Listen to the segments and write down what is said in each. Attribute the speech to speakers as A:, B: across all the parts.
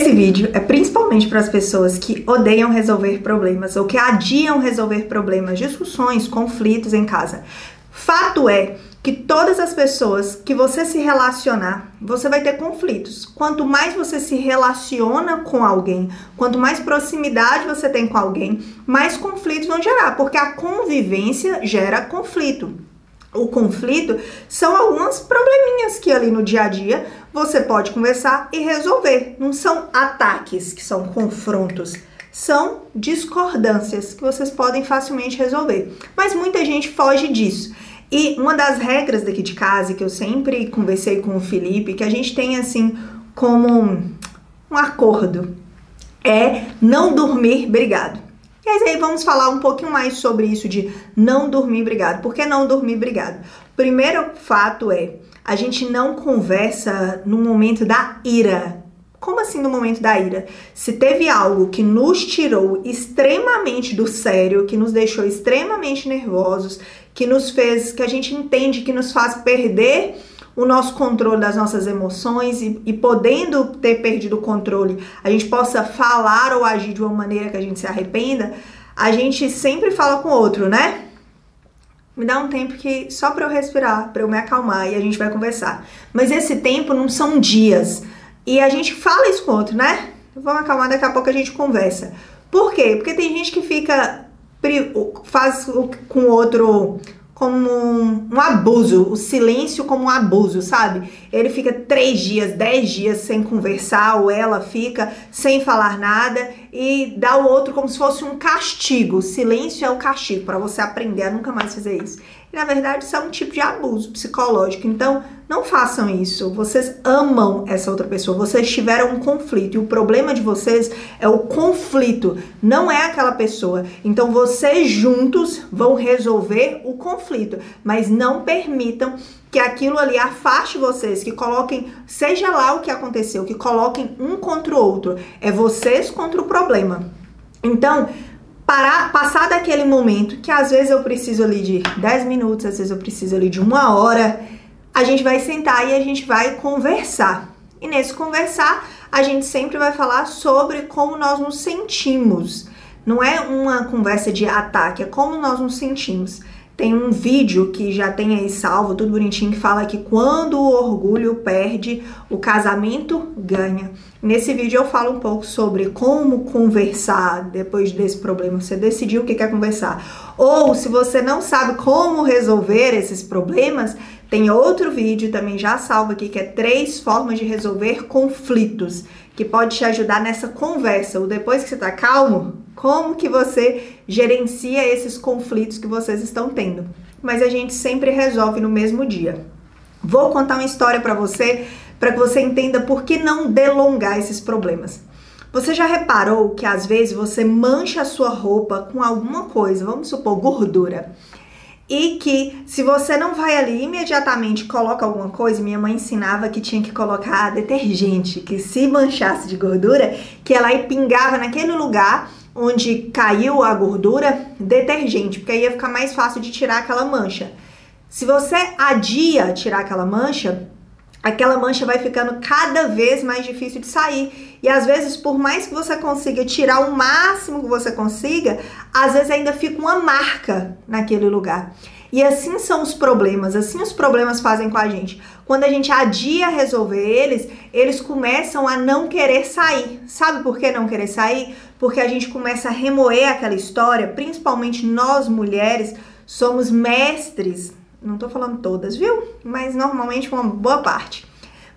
A: Esse vídeo é principalmente para as pessoas que odeiam resolver problemas ou que adiam resolver problemas, discussões, conflitos em casa. Fato é que todas as pessoas que você se relacionar, você vai ter conflitos. Quanto mais você se relaciona com alguém, quanto mais proximidade você tem com alguém, mais conflitos vão gerar, porque a convivência gera conflito. O conflito são alguns probleminhas que ali no dia a dia você pode conversar e resolver. Não são ataques, que são confrontos são discordâncias que vocês podem facilmente resolver. Mas muita gente foge disso. E uma das regras daqui de casa que eu sempre conversei com o Felipe, que a gente tem assim como um acordo, é não dormir brigado. E aí vamos falar um pouquinho mais sobre isso de não dormir brigado. Por que não dormir brigado? Primeiro fato é, a gente não conversa no momento da ira. Como assim no momento da ira? Se teve algo que nos tirou extremamente do sério, que nos deixou extremamente nervosos, que nos fez, que a gente entende que nos faz perder o nosso controle das nossas emoções e, e, podendo ter perdido o controle, a gente possa falar ou agir de uma maneira que a gente se arrependa, a gente sempre fala com o outro, né? Me dá um tempo que só para eu respirar, para eu me acalmar e a gente vai conversar. Mas esse tempo não são dias. E a gente fala isso com o outro, né? Vamos acalmar, daqui a pouco a gente conversa. Por quê? Porque tem gente que fica faz com o outro como um, um, abuso, o silêncio como um abuso, sabe? Ele fica três dias, dez dias sem conversar, ou ela fica sem falar nada e dá o outro como se fosse um castigo. O silêncio é o castigo para você aprender a nunca mais fazer isso. E na verdade isso é um tipo de abuso psicológico. Então não façam isso. Vocês amam essa outra pessoa. Vocês tiveram um conflito e o problema de vocês é o conflito, não é aquela pessoa. Então vocês juntos vão resolver o conflito, mas não permitam que aquilo ali afaste vocês, que coloquem, seja lá o que aconteceu, que coloquem um contra o outro. É vocês contra o problema. Então, parar, passar daquele momento que às vezes eu preciso ali de 10 minutos, às vezes eu preciso ali de uma hora, a gente vai sentar e a gente vai conversar. E nesse conversar, a gente sempre vai falar sobre como nós nos sentimos. Não é uma conversa de ataque, é como nós nos sentimos. Tem um vídeo que já tem aí salvo, tudo bonitinho, que fala que quando o orgulho perde, o casamento ganha. Nesse vídeo eu falo um pouco sobre como conversar depois desse problema. Você decidiu o que quer conversar. Ou se você não sabe como resolver esses problemas, tem outro vídeo também já salvo aqui que é três formas de resolver conflitos, que pode te ajudar nessa conversa. Ou depois que você tá calmo, como que você gerencia esses conflitos que vocês estão tendo. Mas a gente sempre resolve no mesmo dia. Vou contar uma história para você, para que você entenda por que não delongar esses problemas. Você já reparou que às vezes você mancha a sua roupa com alguma coisa, vamos supor gordura, e que se você não vai ali imediatamente coloca alguma coisa, minha mãe ensinava que tinha que colocar detergente, que se manchasse de gordura, que ela aí pingava naquele lugar onde caiu a gordura, detergente, porque aí ia ficar mais fácil de tirar aquela mancha. Se você adia tirar aquela mancha, aquela mancha vai ficando cada vez mais difícil de sair. E às vezes, por mais que você consiga tirar o máximo que você consiga, às vezes ainda fica uma marca naquele lugar. E assim são os problemas, assim os problemas fazem com a gente. Quando a gente adia resolver eles, eles começam a não querer sair. Sabe por que não querer sair? Porque a gente começa a remoer aquela história, principalmente nós mulheres, somos mestres, não tô falando todas, viu? Mas normalmente uma boa parte.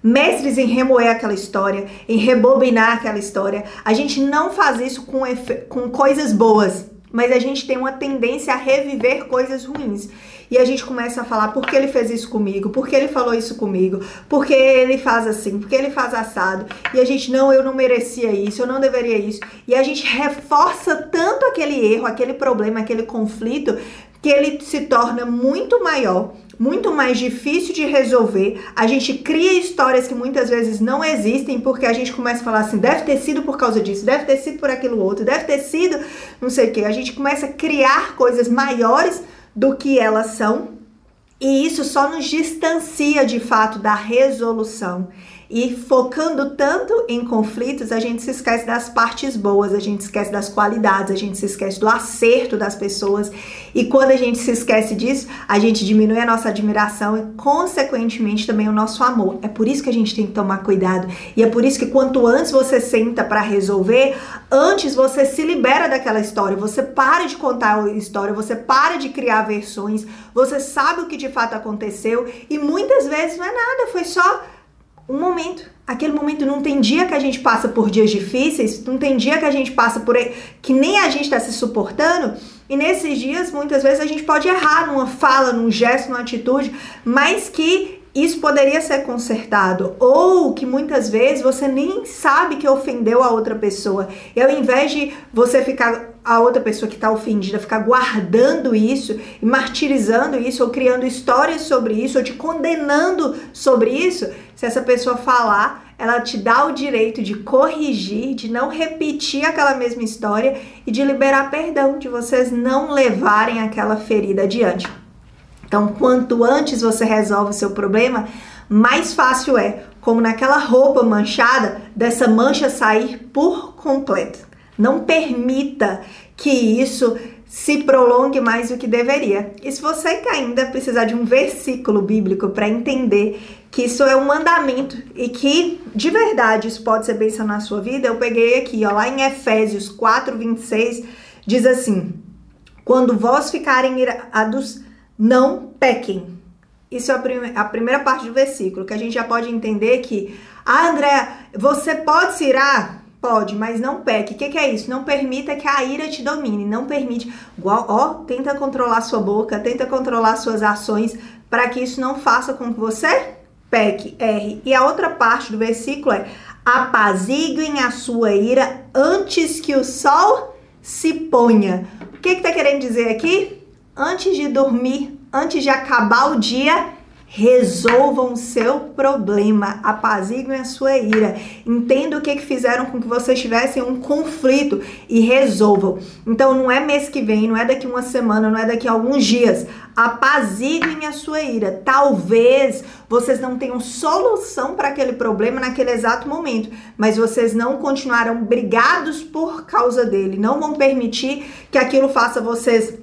A: Mestres em remoer aquela história, em rebobinar aquela história. A gente não faz isso com, com coisas boas mas a gente tem uma tendência a reviver coisas ruins. E a gente começa a falar por que ele fez isso comigo, por que ele falou isso comigo, por que ele faz assim, por que ele faz assado. E a gente, não, eu não merecia isso, eu não deveria isso. E a gente reforça tanto aquele erro, aquele problema, aquele conflito, que ele se torna muito maior, muito mais difícil de resolver. A gente cria histórias que muitas vezes não existem porque a gente começa a falar assim: deve ter sido por causa disso, deve ter sido por aquilo outro, deve ter sido não sei o que. A gente começa a criar coisas maiores do que elas são e isso só nos distancia de fato da resolução. E focando tanto em conflitos, a gente se esquece das partes boas, a gente esquece das qualidades, a gente se esquece do acerto das pessoas. E quando a gente se esquece disso, a gente diminui a nossa admiração e, consequentemente, também o nosso amor. É por isso que a gente tem que tomar cuidado. E é por isso que quanto antes você senta para resolver, antes você se libera daquela história, você para de contar a história, você para de criar versões, você sabe o que de fato aconteceu e muitas vezes não é nada, foi só um momento. Aquele momento não tem dia que a gente passa por dias difíceis, não tem dia que a gente passa por que nem a gente está se suportando. E nesses dias, muitas vezes a gente pode errar numa fala, num gesto, numa atitude, mas que isso poderia ser consertado, ou que muitas vezes você nem sabe que ofendeu a outra pessoa. E ao invés de você ficar a outra pessoa que está ofendida ficar guardando isso martirizando isso ou criando histórias sobre isso ou te condenando sobre isso, se essa pessoa falar, ela te dá o direito de corrigir, de não repetir aquela mesma história e de liberar perdão, de vocês não levarem aquela ferida adiante. Então, quanto antes você resolve o seu problema, mais fácil é, como naquela roupa manchada, dessa mancha sair por completo. Não permita que isso se prolongue mais do que deveria. E se você ainda precisar de um versículo bíblico para entender que isso é um mandamento e que de verdade isso pode ser bênção na sua vida, eu peguei aqui, ó, lá em Efésios 4, 26, diz assim: Quando vós ficarem irados, não pequem. Isso é a, prim a, primeira parte do versículo, que a gente já pode entender que, ah, André, você pode se irar? Pode, mas não peque. O que, que, é isso? Não permita que a ira te domine. Não permite. Igual, ó, tenta controlar sua boca, tenta controlar suas ações para que isso não faça com que você peque, erre. E a outra parte do versículo é: apaziguem a sua ira antes que o sol se ponha. O que, que tá querendo dizer aqui? antes de dormir, antes de acabar o dia, resolvam o seu problema, apaziguem a sua ira, entenda o que, que fizeram com que vocês tivessem um conflito e resolvam. Então não é mês que vem, não é daqui uma semana, não é daqui alguns dias. Apaziguem a sua ira. Talvez vocês não tenham solução para aquele problema naquele exato momento, mas vocês não continuarão brigados por causa dele. Não vão permitir que aquilo faça vocês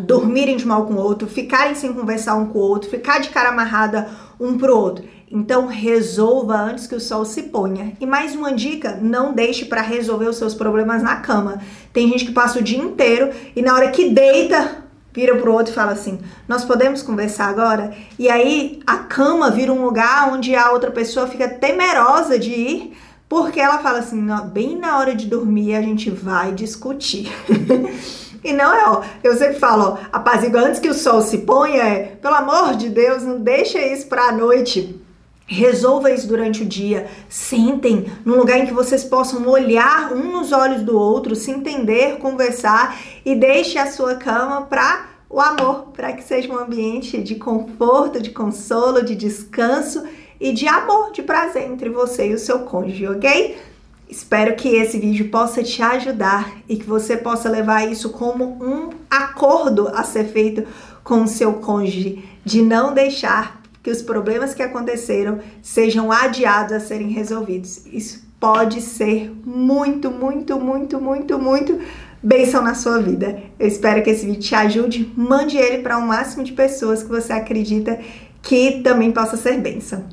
A: dormirem de mal com o outro, ficarem sem conversar um com o outro, ficar de cara amarrada um pro outro. Então resolva antes que o sol se ponha. E mais uma dica, não deixe para resolver os seus problemas na cama. Tem gente que passa o dia inteiro e na hora que deita, vira pro outro e fala assim: "Nós podemos conversar agora?". E aí a cama vira um lugar onde a outra pessoa fica temerosa de ir, porque ela fala assim: "Bem na hora de dormir a gente vai discutir". E não é, eu sempre falo, apazigua antes que o sol se ponha, é, pelo amor de Deus, não deixa isso para a noite. Resolva isso durante o dia. Sentem num lugar em que vocês possam olhar um nos olhos do outro, se entender, conversar e deixe a sua cama para o amor, para que seja um ambiente de conforto, de consolo, de descanso e de amor, de prazer entre você e o seu cônjuge, ok? Espero que esse vídeo possa te ajudar e que você possa levar isso como um acordo a ser feito com o seu cônjuge, de não deixar que os problemas que aconteceram sejam adiados a serem resolvidos. Isso pode ser muito, muito, muito, muito, muito bênção na sua vida. Eu espero que esse vídeo te ajude. Mande ele para o um máximo de pessoas que você acredita que também possa ser bênção.